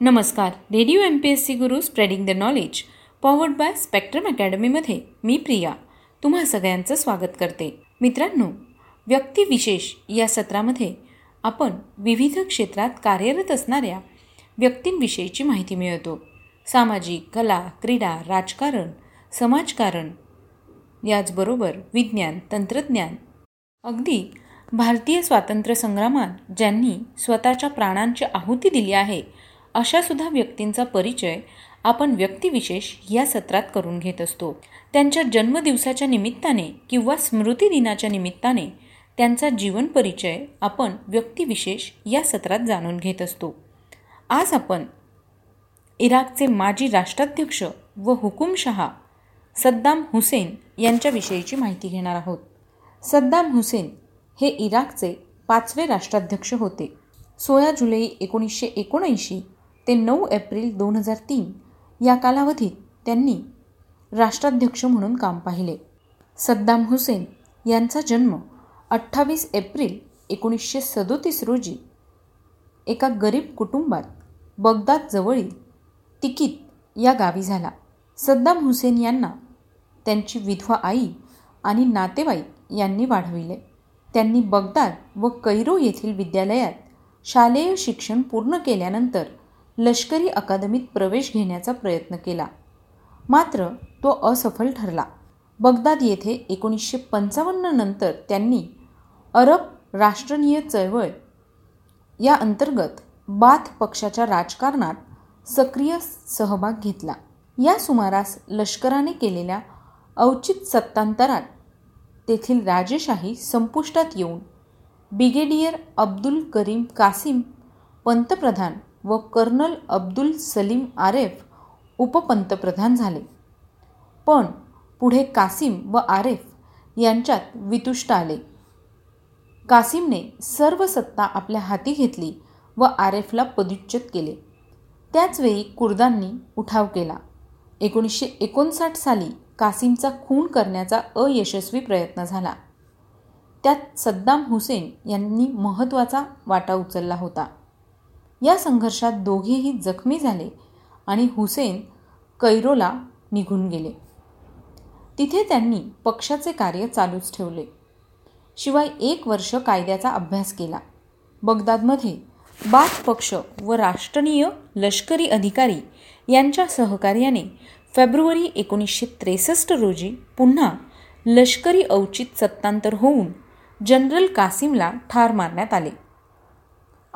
नमस्कार. Radio M P S C Guru spreading the knowledge powered by Spectrum अकॅडमीमध्ये मी प्रिया तुम्हा सगळ्यांचं स्वागत करते. मित्रांनो व्यक्तिविशेष या सत्रामध्ये आपण विविध क्षेत्रात कार्यरत असणाऱ्या व्यक्तींविषयीची माहिती मिळवतो. सामाजिक कला क्रीडा राजकारण समाजकारण याचबरोबर विज्ञान तंत्रज्ञान. अगदी भारतीय स्वातंत्र्य संग्रामात ज्यांनी स्वतःच्या प्राणांची आहुती दिली आहे अशा सुद्धा व्यक्तींचा परिचय आपण व्यक्तिविशेष या सत्रात करून घेत असतो. त्यांच्या जन्मदिवसाच्या निमित्ताने किंवा स्मृती दिनाच्या निमित्ताने त्यांचा जीवन परिचय आपण व्यक्तिविशेष या सत्रात जाणून घेत असतो. आज आपण इराकचे माजी राष्ट्राध्यक्ष व हुकुमशहा सद्दाम हुसेन यांच्याविषयीची माहिती घेणार आहोत. सद्दाम हुसेन हे इराकचे पाचवे राष्ट्राध्यक्ष होते. सोळा जुलै एकोणीसशे एकोणऐंशी ते नऊ एप्रिल दोन हजार तीन. या कालावधीत त्यांनी राष्ट्राध्यक्ष म्हणून काम पाहिले. सद्दाम हुसेन यांचा जन्म अठ्ठावीस एप्रिल एकोणीसशे सदोतीस रोजी एका गरीब कुटुंबात बगदादजवळील तिकीत या गावी झाला. सद्दाम हुसेन यांना त्यांची विधवा आई आणि नातेवाईक यांनी वाढविले. त्यांनी बगदाद व कैरो येथील विद्यालयात शालेय शिक्षण पूर्ण केल्यानंतर लष्करी अकादमीत प्रवेश घेण्याचा प्रयत्न केला. मात्र तो असफल ठरला. बगदाद येथे एकोणीसशे पंचावन्न नंतर त्यांनी अरब राष्ट्रनीय चळवळ या अंतर्गत बाथ पक्षाच्या राजकारणात सक्रिय सहभाग घेतला. या सुमारास लष्कराने केलेल्या औचित सत्तांतरात तेथील राजेशाही संपुष्टात येऊन ब्रिगेडियर अब्दुल करीम कासिम पंतप्रधान व कर्नल अब्दुल सलीम आरेफ उपपंतप्रधान झाले. पण पुढे कासिम व आरेफ यांच्यात वितुष्ट आले. कासिमने सर्व सत्ता आपल्या हाती घेतली व आरेफला पदच्युत केले. त्याचवेळी कुर्दांनी उठाव केला. एकोणीसशे एकोणसाठ साली कासिमचा खून करण्याचा अयशस्वी प्रयत्न झाला. त्यात सद्दाम हुसेन यांनी महत्त्वाचा वाटा उचलला होता. या संघर्षात दोघेही जखमी झाले आणि हुसेन कैरोला निघून गेले. तिथे त्यांनी पक्षाचे कार्य चालूच ठेवले. शिवाय एक वर्ष कायद्याचा अभ्यास केला. बगदादमध्ये बाथ पक्ष व राष्ट्रीय लष्करी अधिकारी यांच्या सहकार्याने फेब्रुवारी एकोणीसशे त्रेसष्ट रोजी पुन्हा लष्करी औचित सत्तांतर होऊन जनरल कासिमला ठार मारण्यात आले.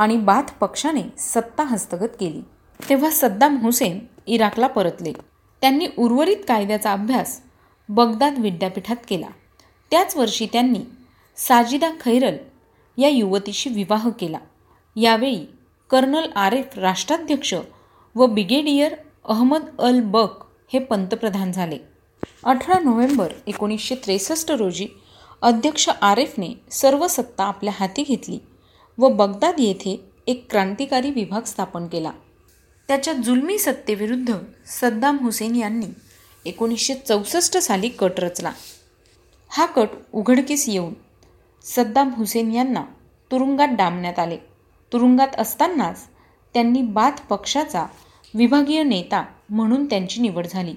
आणि बाथ पक्षाने सत्ता हस्तगत केली. तेव्हा सद्दाम हुसेन इराकला परतले. त्यांनी उर्वरित कायद्याचा अभ्यास बगदाद विद्यापीठात केला. त्याच वर्षी त्यांनी साजिदा खैरल या युवतीशी विवाह केला. यावेळी कर्नल आरेफ राष्ट्राध्यक्ष व ब्रिगेडियर अहमद अल बक हे पंतप्रधान झाले. अठरा नोव्हेंबर एकोणीसशे त्रेसष्ट रोजी अध्यक्ष आरेफने सर्व सत्ता आपल्या हाती घेतली. व बगदाद येथे एक क्रांतिकारी विभाग स्थापन केला. त्याच्या जुलमी सत्तेविरुद्ध सद्दाम हुसेन यांनी एकोणीसशे चौसष्ट साली कट रचला. हा कट उघडकीस येऊन सद्दाम हुसेन यांना तुरुंगात डांबण्यात आले. तुरुंगात असतानाच त्यांनी बाथ पक्षाचा विभागीय नेता म्हणून त्यांची निवड झाली.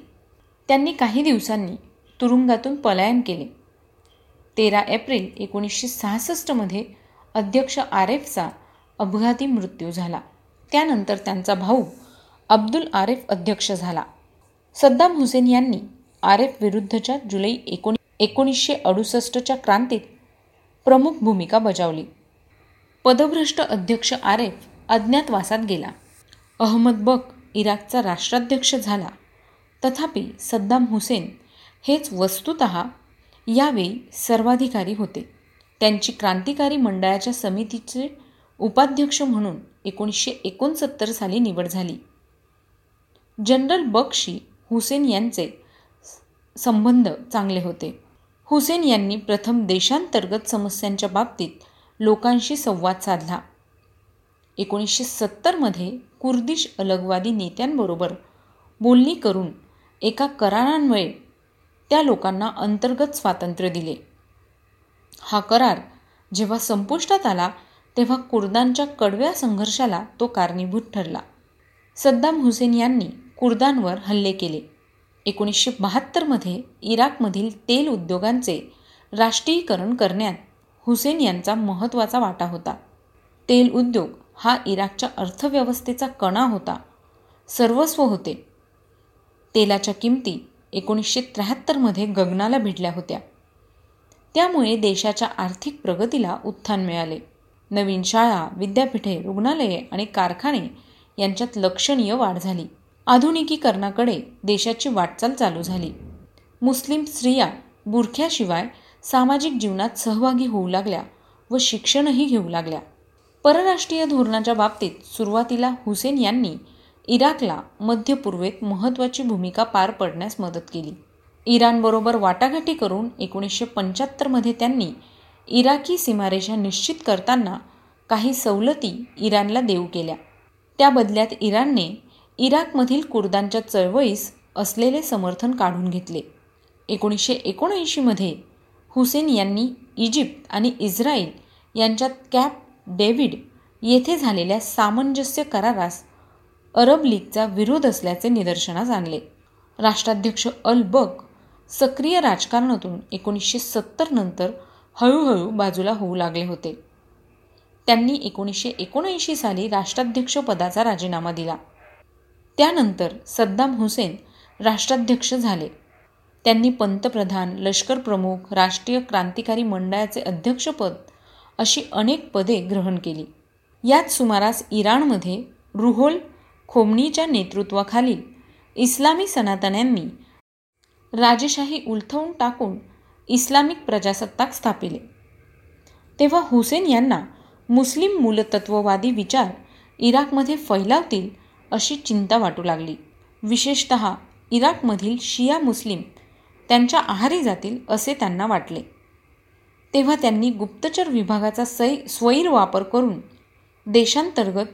त्यांनी काही दिवसांनी तुरुंगातून पलायन केले. तेरा एप्रिल एकोणीसशे सहासष्टमध्ये अध्यक्ष आरेफचा अपघाती मृत्यू झाला. त्यानंतर त्यांचा भाऊ अब्दुल आरेफ अध्यक्ष झाला. सद्दाम हुसेन यांनी आरेफ विरुद्धच्या जुलै एकोणी एकोणीसशे अडुसष्टच्या क्रांतीत प्रमुख भूमिका बजावली. पदभ्रष्ट अध्यक्ष आरेफ अज्ञातवासात गेला. अहमद बक इराकचा राष्ट्राध्यक्ष झाला. तथापि सद्दाम हुसेन हेच वस्तुत यावेळी सर्वाधिकारी होते. त्यांची क्रांतिकारी मंडळाच्या समितीचे उपाध्यक्ष म्हणून एकोणीसशे एकोणसत्तर साली निवड झाली. जनरल बक्षी हुसेन यांचे संबंध चांगले होते. हुसेन यांनी प्रथम देशांतर्गत समस्यांच्या बाबतीत लोकांशी संवाद साधला. एकोणीसशे सत्तरमध्ये कुर्दिश अलगवादी नेत्यांबरोबर बोलणी करून एका करारांमुळे त्या लोकांना अंतर्गत स्वातंत्र्य दिले. हा करार जेव्हा संपुष्टात आला तेव्हा कुर्दांच्या कडव्या संघर्षाला तो कारणीभूत ठरला. सद्दाम हुसेन यांनी कुर्दांवर हल्ले केले. एकोणीसशे बहात्तरमध्ये इराकमधील तेल उद्योगांचे राष्ट्रीयकरण करण्यात हुसेन यांचा महत्त्वाचा वाटा होता. तेल उद्योग हा इराकच्या अर्थव्यवस्थेचा कणा होता. सर्वस्व होते. तेलाच्या किमती एकोणीसशे त्र्याहत्तरमध्ये गगनाला भिडल्या होत्या. त्यामुळे देशाच्या आर्थिक प्रगतीला उत्थान मिळाले. नवीन शाळा विद्यापीठे रुग्णालये आणि कारखाने यांच्यात लक्षणीय वाढ झाली. आधुनिकीकरणाकडे देशाची वाटचाल चालू झाली. मुस्लिम स्त्रिया बुरख्याशिवाय सामाजिक जीवनात सहभागी होऊ लागल्या व शिक्षणही घेऊ लागल्या. परराष्ट्रीय धोरणाच्या बाबतीत सुरुवातीला हुसेन यांनी इराकला मध्य पूर्वेत महत्त्वाची भूमिका पार पडण्यास मदत केली. इराणबरोबर वाटाघाटी करून एकोणीसशे पंच्याहत्तरमध्ये त्यांनी इराकी सीमारेषा निश्चित करताना काही सवलती इराणला देऊ केल्या. त्या बदल्यात इराणने इराकमधील कुर्दांच्या चळवळीस असलेले समर्थन काढून घेतले. एकोणीसशे एकोणऐंशीमध्ये हुसेन यांनी इजिप्त आणि इस्रायल यांच्यात कॅप डेव्हिड येथे झालेल्या सामंजस्य करारास अरब लीगचा विरोध असल्याचे निदर्शनास आणले. राष्ट्राध्यक्ष अल बक सक्रिय राजकारणातून एकोणीसशे सत्तर नंतर हळूहळू बाजूला होऊ लागले होते. त्यांनी एकोणीसशे एकोणऐंशी साली राष्ट्राध्यक्षपदाचा राजीनामा दिला. त्यानंतर सद्दाम हुसेन राष्ट्राध्यक्ष झाले. त्यांनी पंतप्रधान लष्कर प्रमुख राष्ट्रीय क्रांतिकारी मंडळाचे अध्यक्षपद अशी अनेक पदे ग्रहण केली. याच सुमारास इराणमध्ये रुहोल खोमणीच्या नेतृत्वाखालील इस्लामी सनातन्यांनी राजेशाही उलथवून टाकून इस्लामिक प्रजासत्ताक स्थापिले. तेव्हा हुसेन यांना मुस्लिम मूलतत्ववादी विचार इराकमध्ये फैलावतील अशी चिंता वाटू लागली. विशेषत इराकमधील शिया मुस्लिम त्यांच्या आहारी जातील असे त्यांना वाटले. तेव्हा त्यांनी गुप्तचर विभागाचा सै स्वैर वापर करून देशांतर्गत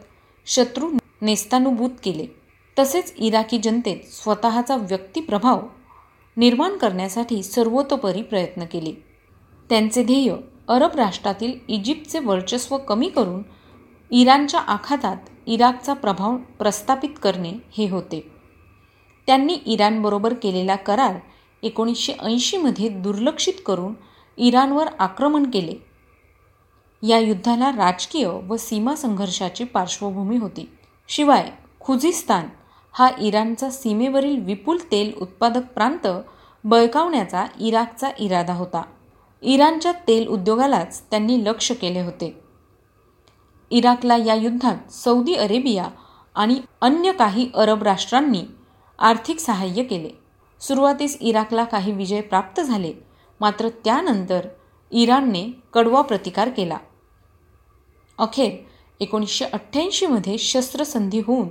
शत्रू नेस्तानुभूत केले. तसेच इराकी जनतेत स्वतःचा व्यक्तिप्रभाव निर्माण करण्यासाठी सर्वतोपरी प्रयत्न केले. त्यांचे ध्येय अरब राष्ट्रातील इजिप्तचे वर्चस्व कमी करून इराणच्या आखातात इराकचा प्रभाव प्रस्थापित करणे हे होते. त्यांनी इराणबरोबर केलेला करार एकोणीसशे ऐंशीमध्ये दुर्लक्षित करून इराणवर आक्रमण केले. या युद्धाला राजकीय व सीमा संघर्षाची पार्श्वभूमी होती. शिवाय खुझिस्तान हा इराणचा सीमेवरील विपुल तेल उत्पादक प्रांत बळकावण्याचा इराकचा इरादा होता. इराणच्या तेल उद्योगालाच त्यांनी लक्ष केले होते. इराकला या युद्धात सौदी अरेबिया आणि अन्य काही अरब राष्ट्रांनी आर्थिक सहाय्य केले. सुरुवातीस इराकला काही विजय प्राप्त झाले मात्र त्यानंतर इराणने कडवा प्रतिकार केला. अखेर एकोणीसशे अठ्ठ्याऐंशीमध्ये शस्त्रसंधी होऊन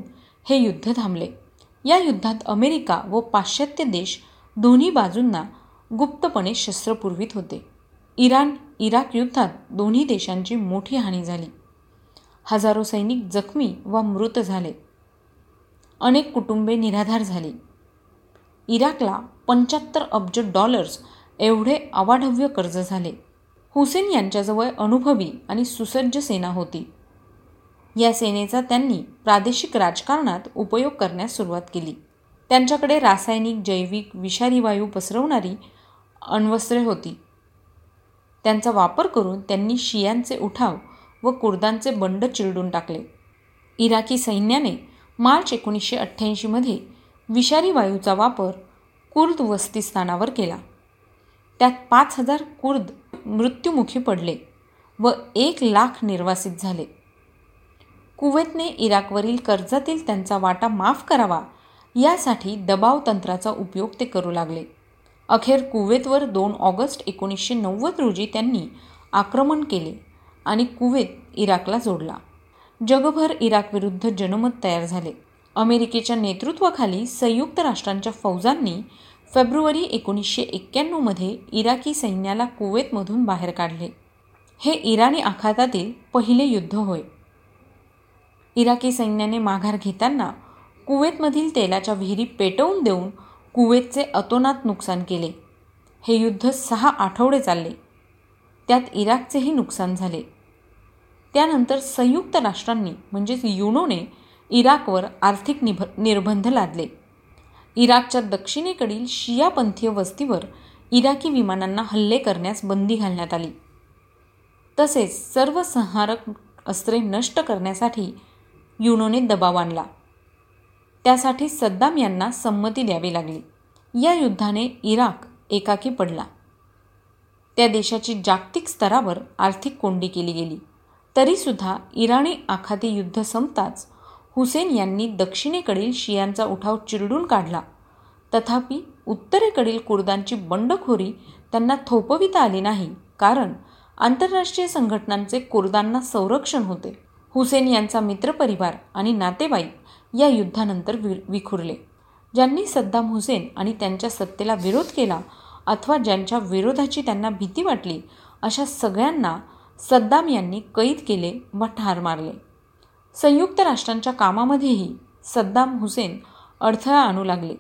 हे युद्ध थांबले. या युद्धात अमेरिका व पाश्चात्य देश दोन्ही बाजूंना गुप्तपणे शस्त्र पुरवित होते. इराण इराक युद्धात दोन्ही देशांची मोठी हानी झाली. हजारो सैनिक जखमी व मृत झाले. अनेक कुटुंबे निराधार झाली. इराकला पंच्याहत्तर अब्ज डॉलर्स एवढे अवाढव्य कर्ज झाले. हुसेन यांच्याजवळ अनुभवी आणि सुसज्ज सेना होती. या सेनेचा त्यांनी प्रादेशिक राजकारणात उपयोग करण्यास सुरुवात केली. त्यांच्याकडे रासायनिक जैविक विषारी वायू पसरवणारी अण्वस्त्रे होती. त्यांचा वापर करून त्यांनी शियांचे उठाव व कुर्दांचे बंड चिरडून टाकले. इराकी सैन्याने मार्च एकोणीसशे अठ्ठ्याऐंशीमध्ये विषारी वायूचा वापर कुर्द वस्तीस्थानावर केला. त्यात पाच हजार कुर्द मृत्युमुखी पडले व एक लाख निर्वासित झाले. कुवेतने इराकवरील कर्जातील त्यांचा वाटा माफ करावा यासाठी दबाव तंत्राचा उपयोग ते करू लागले. अखेर कुवेतवर दोन ऑगस्ट एकोणीसशे नव्वद रोजी त्यांनी आक्रमण केले आणि कुवेत इराकला जोडला. जगभर इराकविरुद्ध जनमत तयार झाले. अमेरिकेच्या नेतृत्वाखाली संयुक्त राष्ट्रांच्या फौजांनी फेब्रुवारी एकोणीसशे एक्क्याण्णवमध्ये इराकी सैन्याला कुवेतमधून बाहेर काढले. हे इराणी आखातातील पहिले युद्ध होय. इराकी सैन्याने माघार घेताना कुवेतमधील तेलाच्या विहिरी पेटवून देऊन कुवेतचे अतोनात नुकसान केले. हे युद्ध सहा आठवडे चालले. त्यात इराकचेही नुकसान झाले. त्यानंतर संयुक्त राष्ट्रांनी म्हणजेच युनोने इराकवर आर्थिक निभ निर्बंध लादले. इराकच्या दक्षिणेकडील शियापंथीय वस्तीवर इराकी विमानांना हल्ले करण्यास बंदी घालण्यात आली. तसेच सर्व संहारक अस्त्रे नष्ट करण्यासाठी युनोने दबाव आणला. त्यासाठी सद्दाम यांना संमती द्यावी लागली. या युद्धाने इराक एकाकी पडला. त्या देशाची जागतिक स्तरावर आर्थिक कोंडी केली गेली. तरीसुद्धा इराणी आखाती युद्ध संपताच हुसेन यांनी दक्षिणेकडील शियांचा उठाव चिरडून काढला. तथापि उत्तरेकडील कुर्दांची बंडखोरी त्यांना थोपविता आली नाही कारण आंतरराष्ट्रीय संघटनांचे कुर्दांना संरक्षण होते. हुसेन यांचा मित्रपरिवार आणि नातेवाईक या युद्धानंतर वि विखुरले. ज्यांनी सद्दाम हुसेन आणि त्यांच्या सत्तेला विरोध केला अथवा ज्यांच्या विरोधाची त्यांना भीती वाटली अशा सगळ्यांना सद्दाम यांनी कैद केले व ठार मारले. संयुक्त राष्ट्रांच्या कामामध्येही सद्दाम हुसेन अडथळा आणू लागले.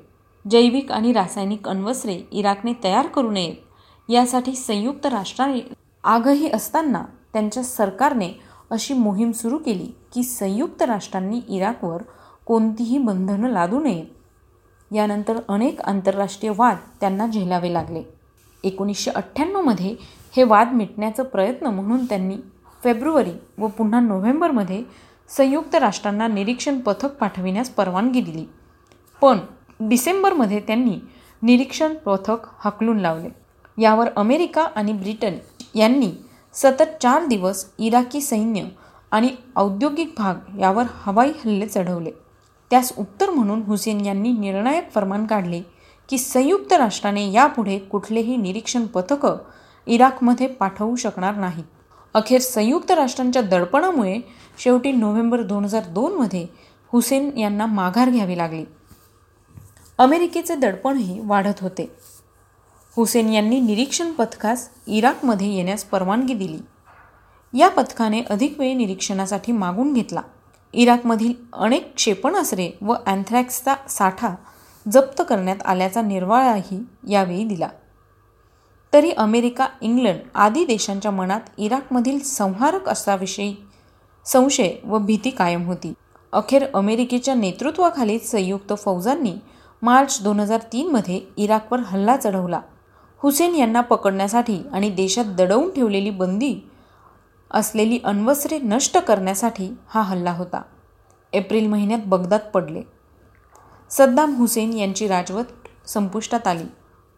जैविक आणि रासायनिक अण्वस्त्रे इराकने तयार करू नयेत यासाठी संयुक्त राष्ट्राने आगही असताना त्यांच्या सरकारने अशी मोहीम सुरू केली की संयुक्त राष्ट्रांनी इराकवर कोणतीही बंधनं लादू नयेत यानंतर अनेक आंतरराष्ट्रीय वाद त्यांना झेलावे लागले. एकोणीसशे अठ्ठ्याण्णवमध्ये हे वाद मिटण्याचा प्रयत्न म्हणून त्यांनी फेब्रुवारी व पुन्हा नोव्हेंबरमध्ये संयुक्त राष्ट्रांना निरीक्षण पथक पाठविण्यास परवानगी दिली. पण डिसेंबरमध्ये त्यांनी निरीक्षण पथक हाकलून लावले. यावर अमेरिका आणि ब्रिटन यांनी सतत चार दिवस इराकी सैन्य आणि औद्योगिक भाग यावर हवाई हल्ले चढवले. त्यास उत्तर म्हणून हुसेन यांनी निर्णायक फरमान काढले की संयुक्त राष्ट्राने यापुढे कुठलेही निरीक्षण पथकं इराकमध्ये पाठवू शकणार नाहीत अखेर संयुक्त राष्ट्रांच्या दडपणामुळे शेवटी नोव्हेंबर दोन हजार दोनमध्ये हुसेन यांना माघार घ्यावी लागली. अमेरिकेचे दडपणही वाढत होते. हुसेन यांनी निरीक्षण पथकास इराकमध्ये येण्यास परवानगी दिली. या पथकाने अधिक वेळ निरीक्षणासाठी मागून घेतला. इराकमधील अनेक क्षेपणास्त्रे व अँथ्रॅक्सचा साठा जप्त करण्यात आल्याचा निर्वाळाही यावेळी दिला. तरी अमेरिका इंग्लंड आदी देशांच्या मनात इराकमधील संहारक अस्त्राविषयी संशय व भीती कायम होती. अखेर अमेरिकेच्या नेतृत्वाखाली संयुक्त फौजांनी मार्च दोन हजार तीनमध्ये इराकवर हल्ला चढवला. हुसेन यांना पकडण्यासाठी आणि देशात दडवून ठेवलेली बंदी असलेली अण्वस्त्रे नष्ट करण्यासाठी हा हल्ला होता. एप्रिल महिन्यात बगदाद पडले. सद्दाम हुसेन यांची राजवट संपुष्टात आली.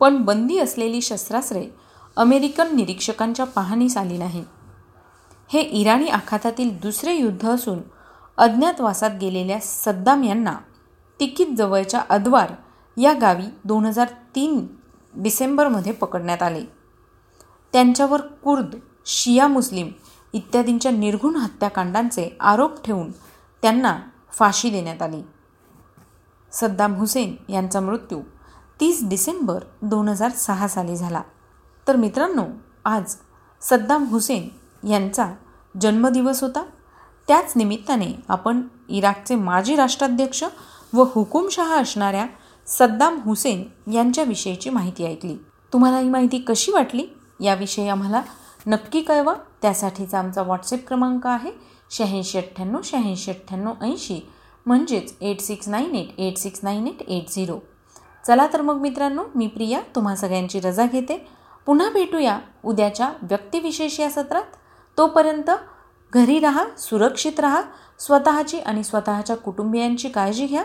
पण बंदी असलेली शस्त्रास्त्रे अमेरिकन निरीक्षकांच्या पाहणीस आली नाही. हे इराणी आखातातील दुसरे युद्ध असून अज्ञातवासात गेलेल्या सद्दाम यांना तिकीत जवळच्या अद्वार या गावी दोन हजार तीन डिसेंबरमध्ये पकडण्यात आले. त्यांच्यावर कुर्द शिया मुस्लिम इत्यादींच्या निर्घुण हत्याकांडांचे आरोप ठेवून त्यांना फाशी देण्यात आली. सद्दाम हुसेन यांचा मृत्यू तीस डिसेंबर दोन हजार सहा साली झाला. तर मित्रांनो आज सद्दाम हुसेन यांचा जन्मदिवस होता. त्याच निमित्ताने आपण इराकचे माजी राष्ट्राध्यक्ष व हुकुमशहा असणाऱ्या सद्दाम हुसेन यांच्याविषयीची माहिती ऐकली. तुम्हाला ही माहिती कशी वाटली? याविषयी आम्हाला नक्की कळवा. त्यासाठीचा आमचा व्हॉट्सअप क्रमांक आहे शहाऐंशी अठ्ठ्याण्णव शहाऐंशी अठ्ठ्याण्णव ऐंशी म्हणजेच eight six nine eight eight six nine eight eight zero चला तर मग मित्रांनो मी प्रिया तुम्हा सगळ्यांची रजा घेते. पुन्हा भेटूया उद्याच्या व्यक्तिविशेष या सत्रात. तोपर्यंत घरी राहा सुरक्षित राहा स्वतःची आणि स्वतःच्या कुटुंबियांची काळजी घ्या.